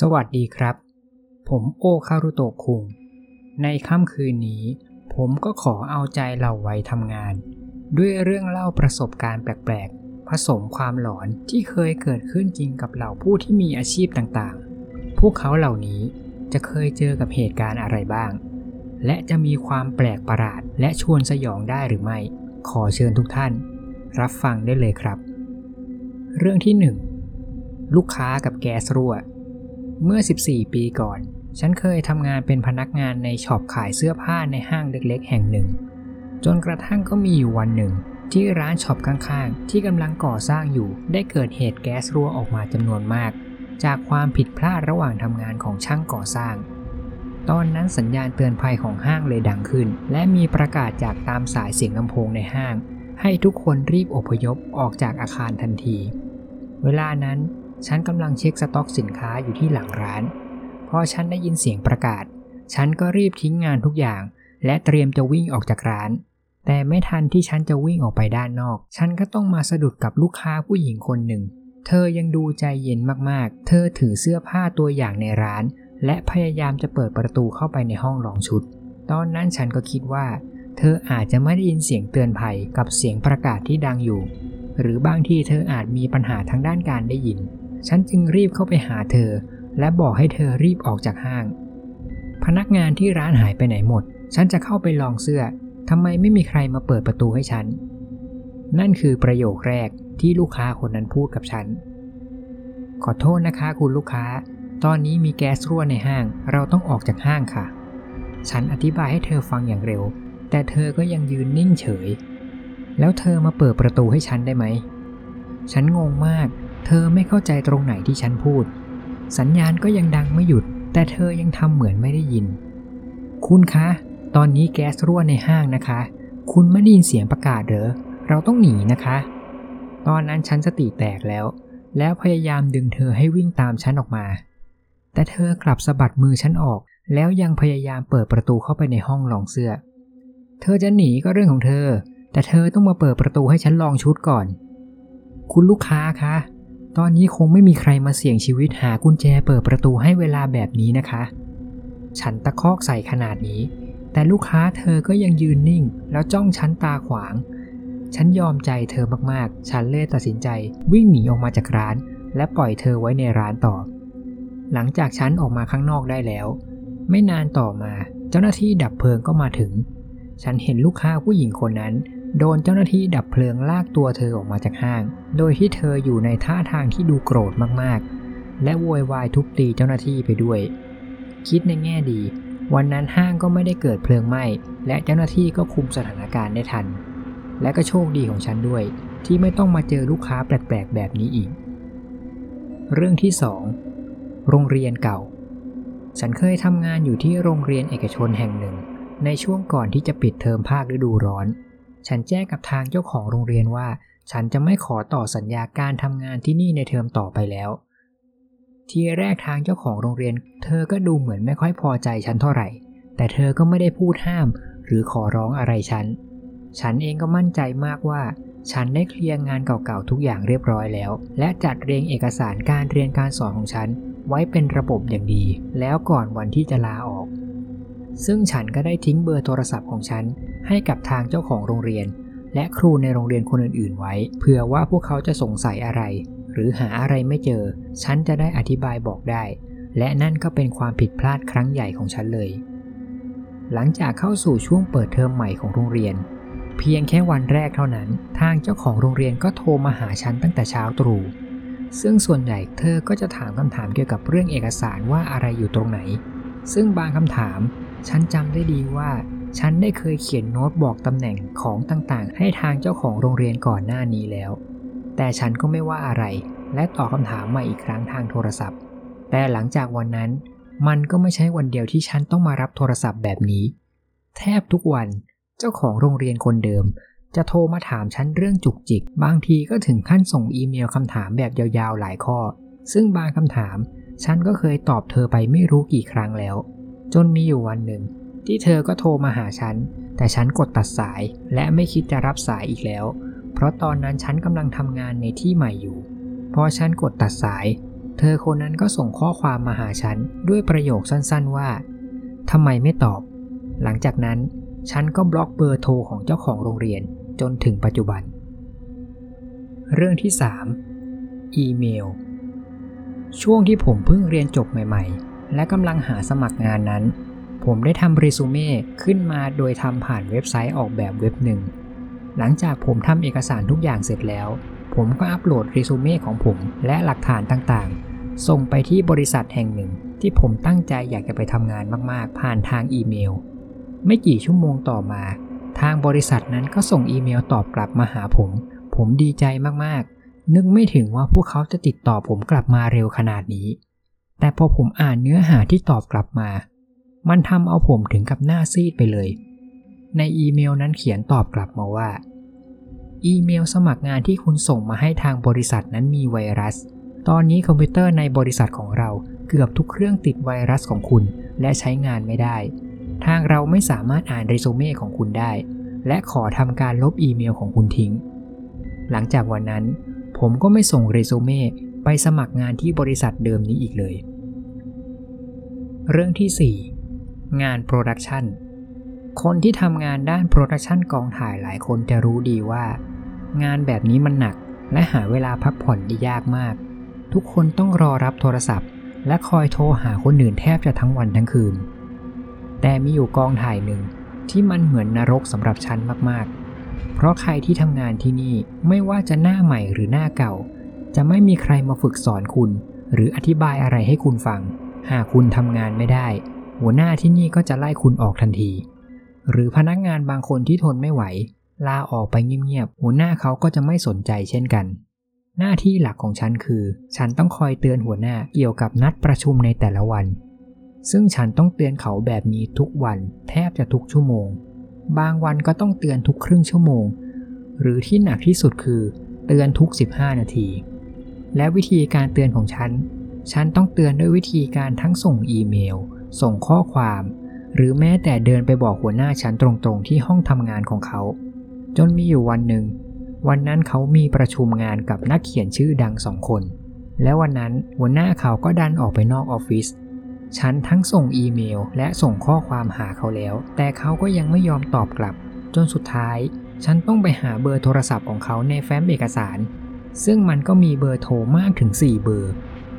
สวัสดีครับ ผมโอคารุโตะคุง ในค่ำคืนนี้ ผมก็ขอเอาใจเหล่าวัยทำงาน ด้วยเรื่องเล่าประสบการณ์แปลกๆ ผสมความหลอนที่เคยเกิดขึ้นจริงกับเหล่าผู้ที่มีอาชีพต่างๆ พวกเขาเหล่านี้จะเคยเจอกับเหตุการณ์อะไรบ้าง และจะมีความแปลกประหลาดและชวนสยองได้หรือไม่ ขอเชิญทุกท่าน รับฟังได้เลยครับ เรื่องที่ 1 ลูกค้ากับแก๊สรั่ว เมื่อ 14 ปีก่อน ฉันเคยทำงานเป็นพนักงานในช็อปขายเสื้อผ้าในห้างเล็กๆ แห่งหนึ่ง จนกระทั่งก็มีอยู่วันหนึ่ง ที่ร้านช็อปข้างๆ ที่กำลังก่อสร้างอยู่ ได้เกิดเหตุแก๊สรั่วออกมาจำนวนมาก จากความผิดพลาดระหว่างทำงานของช่างก่อสร้าง ตอนนั้นสัญญาณเตือนภัยของห้างเลยดังขึ้น และมีประกาศจากตามสายเสียงลำโพงในห้าง ให้ทุกคนรีบอพยพออกจากอาคารทันที เวลานั้น ฉันกำลังเช็คสต็อกสินค้าอยู่ที่หลังร้าน พอฉันได้ยินเสียงประกาศ ฉันก็รีบทิ้งงานทุกอย่าง และเตรียมจะวิ่งออกจากร้าน แต่ไม่ทันที่ฉันจะวิ่งออกไปด้านนอก ฉันก็ต้องมาสะดุดกับลูกค้าผู้หญิงคนหนึ่ง เธอยังดูใจเย็นมากๆ เธอถือเสื้อผ้าตัวอย่างในร้าน และพยายามจะเปิดประตูเข้าไปในห้องลองชุด ตอนนั้นฉันก็คิดว่า เธออาจจะไม่ได้ยินเสียงเตือนภัยกับเสียงประกาศที่ดังอยู่ หรือบางทีเธออาจมีปัญหาทางด้านการได้ยิน ฉันจึงรีบเข้าไปหาเธอ และบอกให้เธอรีบออกจากห้าง พนักงานที่ร้านหายไปไหนหมด ฉันจะเข้าไปลองเสื้อทำไมไม่มีใครมาเปิดประตูให้ฉัน นั่นคือประโยคแรกที่ลูกค้าคนนั้นพูดกับฉัน ขอโทษนะคะคุณลูกค้า ตอนนี้มีแก๊สรั่วในห้าง เราต้องออกจากห้างค่ะ ฉันอธิบายให้เธอฟังอย่างเร็ว แต่เธอก็ยังยืนนิ่งเฉย แล้วเธอมาเปิดประตูให้ฉันได้ไหม ฉันงงมาก เธอไม่เข้าใจตรงไหนที่ฉันพูด สัญญาณก็ยังดังไม่หยุด แต่เธอยังทำเหมือนไม่ได้ยิน คุณคะ ตอนนี้แก๊สรั่วในห้างนะคะ คุณไม่ได้ยินเสียงประกาศเหรอ เราต้องหนีนะคะ ตอนนั้นฉันสติแตกแล้ว แล้วพยายามดึงเธอให้วิ่งตามฉันออกมา แต่เธอกลับสะบัดมือฉันออก แล้วยังพยายามเปิดประตูเข้าไปในห้องลองเสื้อ เธอจะหนีก็เรื่องของเธอ แต่เธอต้องมาเปิดประตูให้ฉันลองชุดก่อน คุณลูกค้าคะ ตอนนี้คงไม่มีใครมาเสี่ยงชีวิตหากุญแจเปิดประตูให้เวลาแบบนี้นะคะ ฉันตะคอกใส่ขนาดนี้ แต่ลูกค้าเธอก็ยังยืนนิ่ง แล้วจ้องฉันตาขวาง ฉันยอมใจเธอมากๆ ฉันเลยตัดสินใจวิ่งหนีออกมาจากร้าน และปล่อยเธอไว้ในร้านต่อ หลังจากฉันออกมาข้างนอกได้แล้ว ไม่นานต่อมา เจ้าหน้าที่ดับเพลิงก็มาถึง ฉันเห็นลูกค้าผู้หญิงคนนั้น โดนเจ้าหน้าที่ดับเพลิงลากตัวเธอออกมาจากห้าง โดยที่เธออยู่ในท่าทางที่ดูโกรธมากๆ และโวยวายทุบตีเจ้าหน้าที่ไปด้วย คิดในแง่ดี วันนั้นห้างก็ไม่ได้เกิดเพลิงไหม้ และเจ้าหน้าที่ก็คุมสถานการณ์ได้ทัน และก็โชคดีของฉันด้วย ที่ไม่ต้องมาเจอลูกค้าแปลกๆ แบบนี้อีก เรื่องที่ 2 โรงเรียนเก่า ฉันเคยทำงานอยู่ที่โรงเรียนเอกชนแห่งหนึ่ง ในช่วงก่อนที่จะปิดเทอมภาคฤดูร้อน ฉันแจ้งกับทางเจ้าของโรงเรียนว่า ฉันจะไม่ขอต่อสัญญาการทำงานที่นี่ในเทอมต่อไปแล้ว ทีแรกทางเจ้าของโรงเรียน เธอก็ดูเหมือนไม่ค่อยพอใจฉันเท่าไหร่ แต่เธอก็ไม่ได้พูดห้าม หรือขอร้องอะไรฉัน ฉันเองก็มั่นใจมากว่า ฉันได้เคลียร์งานเก่าๆทุกอย่างเรียบร้อยแล้ว และจัดเรียงเอกสารการเรียนการสอนของฉัน ไว้เป็นระบบอย่างดี แล้วก่อนวันที่จะลาออก ซึ่งฉันก็ได้ทิ้งเบอร์โทรศัพท์ของฉัน ให้กับทางเจ้าของโรงเรียน และครูในโรงเรียนคนอื่นๆ ไว้ เผื่อว่าพวกเขาจะสงสัยอะไร หรือหาอะไรไม่เจอ ฉันจะได้อธิบายบอกได้ และนั่นก็เป็นความผิดพลาดครั้งใหญ่ของฉันเลย หลังจากเข้าสู่ช่วงเปิดเทอมใหม่ของโรงเรียน เพียงแค่วันแรกเท่านั้น ทางเจ้าของโรงเรียนก็โทรมาหาฉันตั้งแต่เช้าตรู่ซึ่งส่วนใหญ่เธอก็จะถามคำถามเกี่ยวกับเรื่องเอกสารว่าอะไรอยู่ตรงไหน ซึ่งบางคำถาม ฉันจำได้ดีว่า ฉันได้เคยเขียนโน้ตบอกตำแหน่งของต่างๆ ให้ทางเจ้าของโรงเรียนก่อนหน้านี้แล้ว แต่ฉันก็ไม่ว่าอะไร และตอบคำถามมาอีกครั้งทางโทรศัพท์ แต่หลังจากวันนั้น มันก็ไม่ใช่วันเดียวที่ฉันต้องมารับโทรศัพท์แบบนี้ แทบทุกวันเจ้าของโรงเรียนคนเดิม จะโทรมาถามฉันเรื่องจุกจิก บางทีก็ถึงขั้นส่งอีเมลคำถามแบบยาวๆหลายข้อ ซึ่งบางคำถามฉันก็เคยตอบเธอไปไม่รู้กี่ครั้งแล้ว จนมีอยู่วันหนึ่ง ที่เธอก็โทรมาหาฉัน แต่ฉันกดตัดสายและไม่คิดจะรับสายอีกแล้ว เพราะตอนนั้นฉันกำลังทำงานในที่ใหม่อยู่ พอฉันกดตัดสาย เธอคนนั้นก็ส่งข้อความมาหาฉันด้วยประโยคสั้นๆว่าทำไมไม่ตอบ หลังจากนั้นฉันก็บล็อกเบอร์โทรของเจ้าของโรงเรียนจนถึงปัจจุบัน เรื่องที่ 3 อีเมล ช่วงที่ผมเพิ่งเรียนจบใหม่ ๆ และกำลังหาสมัครงานนั้น ผมได้ทำเรซูเม่ขึ้นมาโดยทำผ่านเว็บไซต์ออกแบบเว็บหนึ่ง หลังจากผมทำเอกสารทุกอย่างเสร็จแล้ว ผมก็อัปโหลดเรซูเม่ของผมและหลักฐานต่างๆ ส่งไปที่บริษัทแห่งหนึ่ง ที่ผมตั้งใจอยากจะไปทำงานมากๆ ผ่านทางอีเมล ไม่กี่ชั่วโมงต่อมา ทางบริษัทนั้นก็ส่งอีเมลตอบกลับมาหาผม ผมดีใจมากๆ นึกไม่ถึงว่าพวกเขาจะติดต่อผมกลับมาเร็วขนาดนี้ แต่พอผมอ่านเนื้อหาที่ตอบกลับมา มันทำเอาผมถึงกับหน้าซีดไปเลย ในอีเมลนั้นเขียนตอบกลับมาว่า อีเมลสมัครงานที่คุณส่งมาให้ทางบริษัทนั้นมีไวรัส ตอนนี้คอมพิวเตอร์ในบริษัทของเราเกือบทุกเครื่องติดไวรัสของคุณและใช้งานไม่ได้ ทางเราไม่สามารถอ่านเรซูเม่ของคุณได้ และขอทำการลบอีเมลของคุณทิ้ง หลังจากวันนั้น ผมก็ไม่ส่งเรซูเม่ ไปสมัครงานที่บริษัทเดิมนี้อีกเลย เรื่องที่ 4 งาน production คนที่ทำงานด้าน production กองถ่ายหลายคนจะรู้ดีว่า งานแบบนี้มันหนักและหาเวลาพักผ่อนได้ยากมาก ทุกคนต้องรอรับโทรศัพท์ และคอยโทรหาคนอื่นแทบจะทั้งวันทั้งคืน แต่มีอยู่กองถ่ายหนึ่งที่มันเหมือนนรกสำหรับฉันมากๆ เพราะใครที่ทำงานที่นี่ไม่ว่าจะหน้าใหม่หรือหน้าเก่า จะไม่มีใครมาฝึกสอนคุณ หรืออธิบายอะไรให้คุณฟัง หากคุณทำงานไม่ได้ หัวหน้าที่นี่ก็จะไล่คุณออกทันที หรือพนักงานบางคนที่ทนไม่ไหว ลาออกไปเงียบๆหัวหน้าเขาก็จะไม่สนใจเช่นกัน หน้าที่หลักของฉันคือ ฉันต้องคอยเตือนหัวหน้าเกี่ยวกับนัดประชุมในแต่ละวัน ซึ่งฉันต้องเตือนเขาแบบนี้ทุกวันแทบจะทุกชั่วโมง บางวันก็ต้องเตือนทุกครึ่งชั่วโมง หรือที่หนักที่สุดคือ เตือนทุก 15 นาที และวิธีการเตือนของฉัน ฉันต้องเตือนด้วยวิธีการทั้งส่งอีเมล ส่งข้อความ หรือแม้แต่เดินไปบอกหัวหน้าฉันตรงๆที่ห้องทำงานของเขา จนมีอยู่วันหนึ่ง วันนั้นเขามีประชุมงานกับนักเขียนชื่อดังสองคน และวันนั้นหัวหน้าเขาก็ดันออกไปนอกออฟฟิศฉันทั้งส่งอีเมลและส่งข้อความหาเขาแล้ว แต่เขาก็ยังไม่ยอมตอบกลับ จนสุดท้าย ฉันต้องไปหาเบอร์โทรศัพท์ของเขาในแฟ้มเอกสาร ซึ่งมันก็มีเบอร์โทรมากถึง 4 เบอร์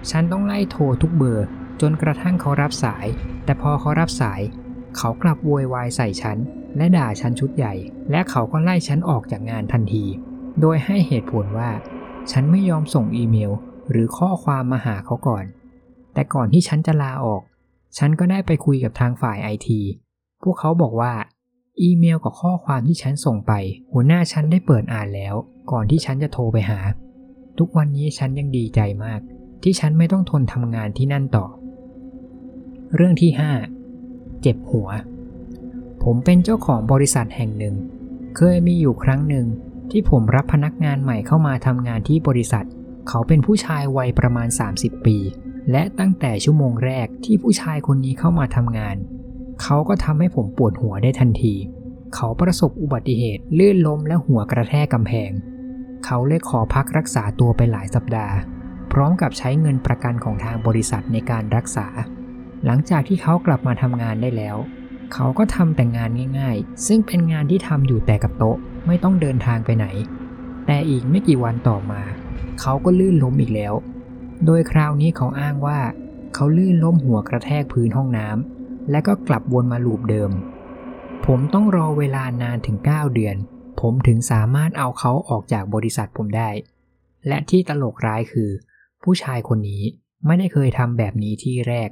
ฉันต้องไล่โทรทุกเบอร์ จนกระทั่งเขารับสาย แต่พอเขารับสาย เขากลับโวยวายใส่ฉัน และด่าฉันชุดใหญ่ และเขาก็ไล่ฉันออกจากงานทันที โดยให้เหตุผลว่า ฉันไม่ยอมส่งอีเมล หรือข้อความมาหาเขาก่อน แต่ก่อนที่ฉันจะลาออก ฉันก็ได้ไปคุยกับทางฝ่ายไอทีพวกเขาบอกว่าอีเมลกับข้อความที่ฉันส่งไป หัวหน้าฉันได้เปิดอ่านแล้ว ก่อนที่ฉันจะโทรไปหา ทุกวันนี้ฉันยังดีใจมาก ที่ฉันไม่ต้องทนทำงานที่นั่นต่อ เรื่องที่ 5 เจ็บหัว ผมเป็นเจ้าของบริษัทแห่งหนึ่ง เคยมีอยู่ครั้งหนึ่งที่ผมรับพนักงานใหม่เข้ามาทำงานที่บริษัท เขาเป็นผู้ชายวัยประมาณ 30 ปี และตั้งแต่ชั่วโมงแรกที่ผู้ชายคนนี้เข้ามาทำงาน เขาก็ทำให้ผมปวดหัวได้ทันที เขาประสบอุบัติเหตุลื่นล้มและหัวกระแทกกำแพง เขาเลยขอพักรักษาตัวไปหลายสัปดาห์ พร้อมกับใช้เงินประกันของทางบริษัทในการรักษา หลังจากที่เขากลับมาทำงานได้แล้ว เขาก็ทำแต่งานง่ายๆ ซึ่งเป็นงานที่ทำอยู่แต่กับโต๊ะไม่ต้องเดินทางไปไหน แต่อีกไม่กี่วันต่อมา เขาก็ลื่นล้มอีกแล้ว โดยคราวนี้เขาอ้างว่า เขาลื่นล้มหัวกระแทกพื้นห้องน้ำและก็กลับวนมาลูปเดิม ผมต้องรอเวลานานถึง 9 เดือน ผมถึงสามารถเอาเขาออกจากบริษัทผมได้ และที่ตลกร้ายคือ ผู้ชายคนนี้ไม่ได้เคยทำแบบนี้ที่แรก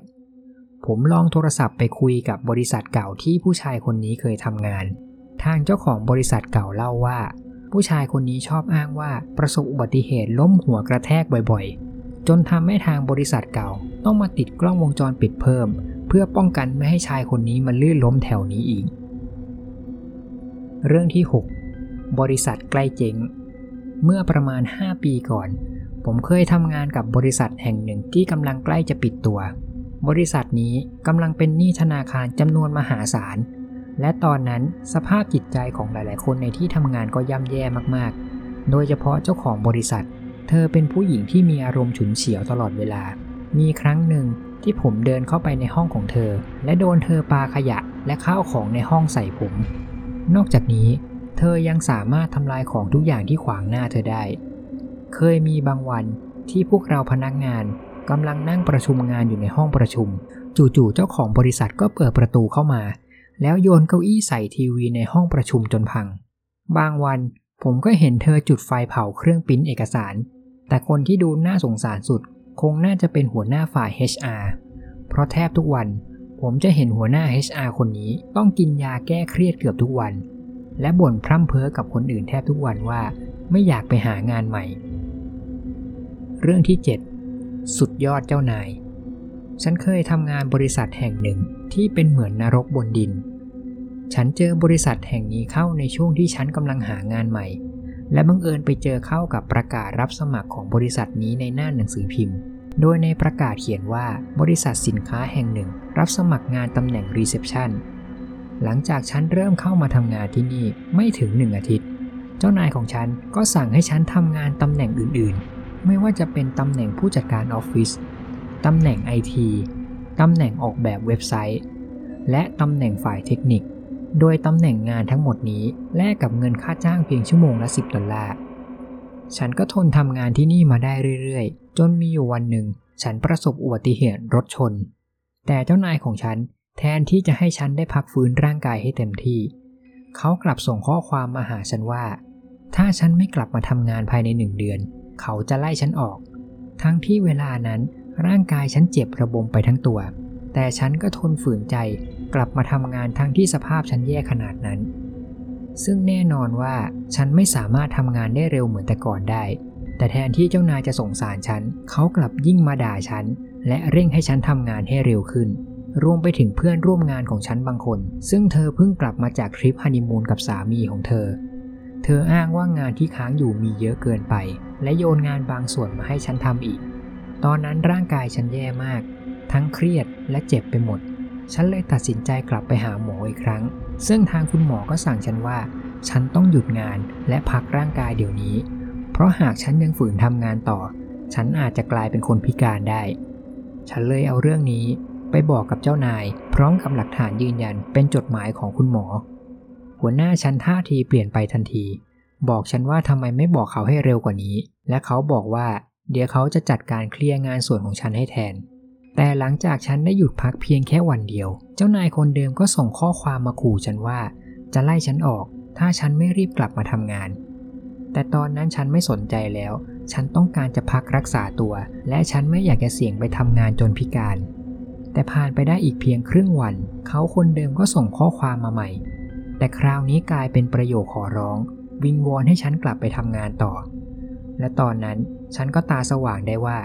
ผมลองโทรศัพท์ไปคุยกับบริษัทเก่าที่ผู้ชายคนนี้เคยทำงาน ทางเจ้าของบริษัทเก่าเล่าว่า ผู้ชายคนนี้ชอบอ้างว่าประสบอุบัติเหตุล้มหัวกระแทกบ่อยๆ จนทำให้ทางบริษัทเก่าต้องมาติดกล้องวงจรปิดเพิ่ม เพื่อป้องกันไม่ให้ชายคนนี้มาลื่นล้มแถวนี้อีก เรื่องที่ 6 บริษัทใกล้เจ๊งเมื่อประมาณ 5 ปีก่อน ผมเคยทำงานกับบริษัทแห่งหนึ่งที่กำลังใกล้จะปิดตัว บริษัทนี้กำลังเป็นหนี้ธนาคารจำนวนมหาศาล และตอนนั้นสภาพจิตใจของหลาย ๆ คนในที่ทำงานก็ย่ำแย่มาก ๆ โดยเฉพาะเจ้าของบริษัท เธธอเป็นผู้หญิงที่มีอารมณ์ฉุนเฉียวตลอดเวลา มีครั้งหนึ่งที่ผมเดินเข้าไปในห้องของเธอ และโดนเธอปาขยะและข้าวของในห้องใส่ผม นอกจากนี้ เธอยังสามารถทำลายของทุกอย่างที่ขวางหน้าเธอได้ เคยมีบางวันที่พวกเราพนักงานกำลังนั่งประชุมงานอยู่ในห้องประชุม จู่ๆเจ้าของบริษัทก็เปิดประตูเข้ามา แล้วโยนเก้าอี้ใส่ทีวีในห้องประชุมจนพัง บางวันผมก็เห็นเธอจุดไฟเผาเครื่องปริ้นเอกสาร แต่คนที่ดูน่าสงสารสุด คงน่าจะเป็นหัวหน้าฝ่าย HR เพราะแทบทุกวัน ผมจะเห็นหัวหน้า HR คนนี้ต้องกินยาแก้เครียดเกือบทุกวัน และบ่นพร่ำเพ้อกับคนอื่นแทบทุกวันว่าไม่อยากไปหางานใหม่ เรื่องที่ 7 สุดยอดเจ้านาย ฉันเคยทำงานบริษัทแห่งหนึ่งที่เป็นเหมือนนรกบนดิน ฉันเจอบริษัทแห่งนี้เข้าในช่วงที่ฉันกำลังหางานใหม่ และบังเอิญไปเจอเข้ากับประกาศรับสมัครของบริษัทนี้ในหน้าหนังสือพิมพ์ โดยในประกาศเขียนว่าบริษัทสินค้าแห่งหนึ่ง รับสมัครงานตำแหน่ง reception หลังจากฉันเริ่มเข้ามาทำงานที่นี่ไม่ถึงหนึ่งอาทิตย์ เจ้านายของฉันก็สั่งให้ฉันทำงานตำแหน่งอื่นๆ ไม่ว่าจะเป็นตำแหน่งผู้จัดการออฟฟิศตำแหน่งไอทีตำแหน่งออกแบบเว็บไซต์ และตำแหน่งฝ่ายเทคนิค โดยตำแหน่งงานทั้งหมดนี้แลกกับเงินค่าจ้างเพียงชั่วโมงละ 10 ดอลลาร์ ฉันก็ทนทำงานที่นี่มาได้เรื่อยๆ จนมีอยู่วันหนึ่ง ฉันประสบอุบัติเหตุรถชน แต่เจ้านายของฉัน แทนที่จะให้ฉันได้พักฟื้นร่างกายให้เต็มที่ เขากลับส่งข้อความมาหาฉันว่า ถ้าฉันไม่กลับมาทำงานภายในหนึ่งเดือน เขาจะไล่ฉันออก ทั้งที่เวลานั้นร่างกายฉันเจ็บระบมไปทั้งตัว แต่ฉันก็ทนฝืนใจกลับมาทำงานทั้งที่สภาพฉันแย่ขนาดนั้น ซึ่งแน่นอนว่าฉันไม่สามารถทำงานได้เร็วเหมือนแต่ก่อนได้ แต่แทนที่เจ้านายจะสงสารฉัน เขากลับยิ่งมาด่าฉัน และเร่งให้ฉันทำงานให้เร็วขึ้น รวมไปถึงเพื่อนร่วมงานของฉันบางคน ซึ่งเธอเพิ่งกลับมาจากทริปฮันนีมูนกับสามีของเธอ เธออ้างว่างานที่ค้างอยู่มีเยอะเกินไป และโยนงานบางส่วนมาให้ฉันทำอีก ตอนนั้นร่างกายฉันแย่มาก ทั้งเครียดและเจ็บไปหมด ฉันเลยตัดสินใจกลับไปหาหมออีกครั้ง ซึ่งทางคุณหมอก็สั่งฉันว่า ฉันต้องหยุดงานและพักร่างกายเดี๋ยวนี้ เพราะหากฉันยังฝืนทำงานต่อ ฉันอาจจะกลายเป็นคนพิการได้ ฉันเลยเอาเรื่องนี้ ไปบอกกับเจ้านาย พร้อมกับหลักฐานยืนยันเป็นจดหมายของคุณหมอ หัวหน้าฉันท่าทีเปลี่ยนไปทันที บอกฉันว่าทำไมไม่บอกเขาให้เร็วกว่านี้ และเขาบอกว่า เดี๋ยวเขาจะจัดการเคลียร์งานส่วนของฉันให้แทน แต่หลังจากฉันได้หยุดพักเพียงแค่วันเดียว เจ้านายคนเดิมก็ส่งข้อความมาขู่ฉันว่า จะไล่ฉันออก ถ้าฉันไม่รีบกลับมาทำงาน แต่ตอนนั้นฉันไม่สนใจแล้ว ฉันต้องการจะพักรักษาตัว และฉันไม่อยากจะเสี่ยงไปทำงานจนพิการ แต่ผ่านไปได้อีกเพียงครึ่งวัน เขาคนเดิมก็ส่งข้อความมาใหม่ แต่คราวนี้กลายเป็นประโยคขอร้อง วิงวอนให้ฉันกลับไปทำงานต่อ และตอนนั้นฉันก็ตาสว่างได้ว่า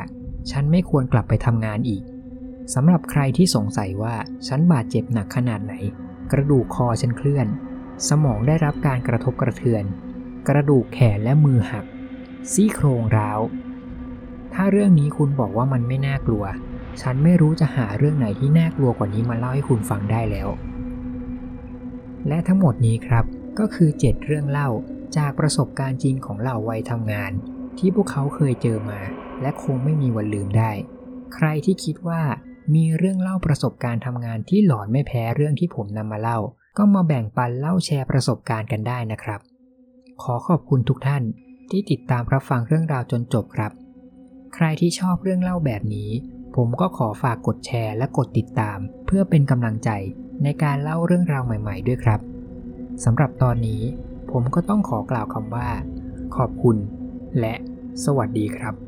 ฉันไม่ควรกลับไปทำงานอีกสำหรับใครที่สงสัยว่าฉันบาดเจ็บหนักขนาดไหน กระดูกคอฉันเคลื่อน สมองได้รับการกระทบกระเทือน กระดูกแขนและมือหักซี่โครงร้าว ถ้าเรื่องนี้คุณบอกว่ามันไม่น่ากลัว ฉันไม่รู้จะหาเรื่องไหนที่น่ากลัวกว่านี้มาเล่าให้คุณฟังได้แล้ว และทั้งหมดนี้ครับ ก็คือ7เรื่องเล่าจากประสบการณ์จริงของเหล่าวัยทำงาน ที่พวกเขาเคยเจอมา และคงไม่มีวันลืมได้ ใครที่คิดว่ามีเรื่องเล่าประสบการณ์ทำงานที่หลอนไม่แพ้เรื่องที่ผมนำมาเล่า ก็มาแบ่งปันเล่าแชร์ประสบการณ์กันได้นะครับ ขอขอบคุณทุกท่านที่ติดตามรับฟังเรื่องราวจนจบครับ ใครที่ชอบเรื่องเล่าแบบนี้ ผมก็ขอฝากกดแชร์และกดติดตาม เพื่อเป็นกำลังใจในการเล่าเรื่องราวใหม่ ๆ ด้วยครับสำหรับตอนนี้ผมก็ต้องขอกล่าวคำว่า ขอบคุณ และสวัสดีครับ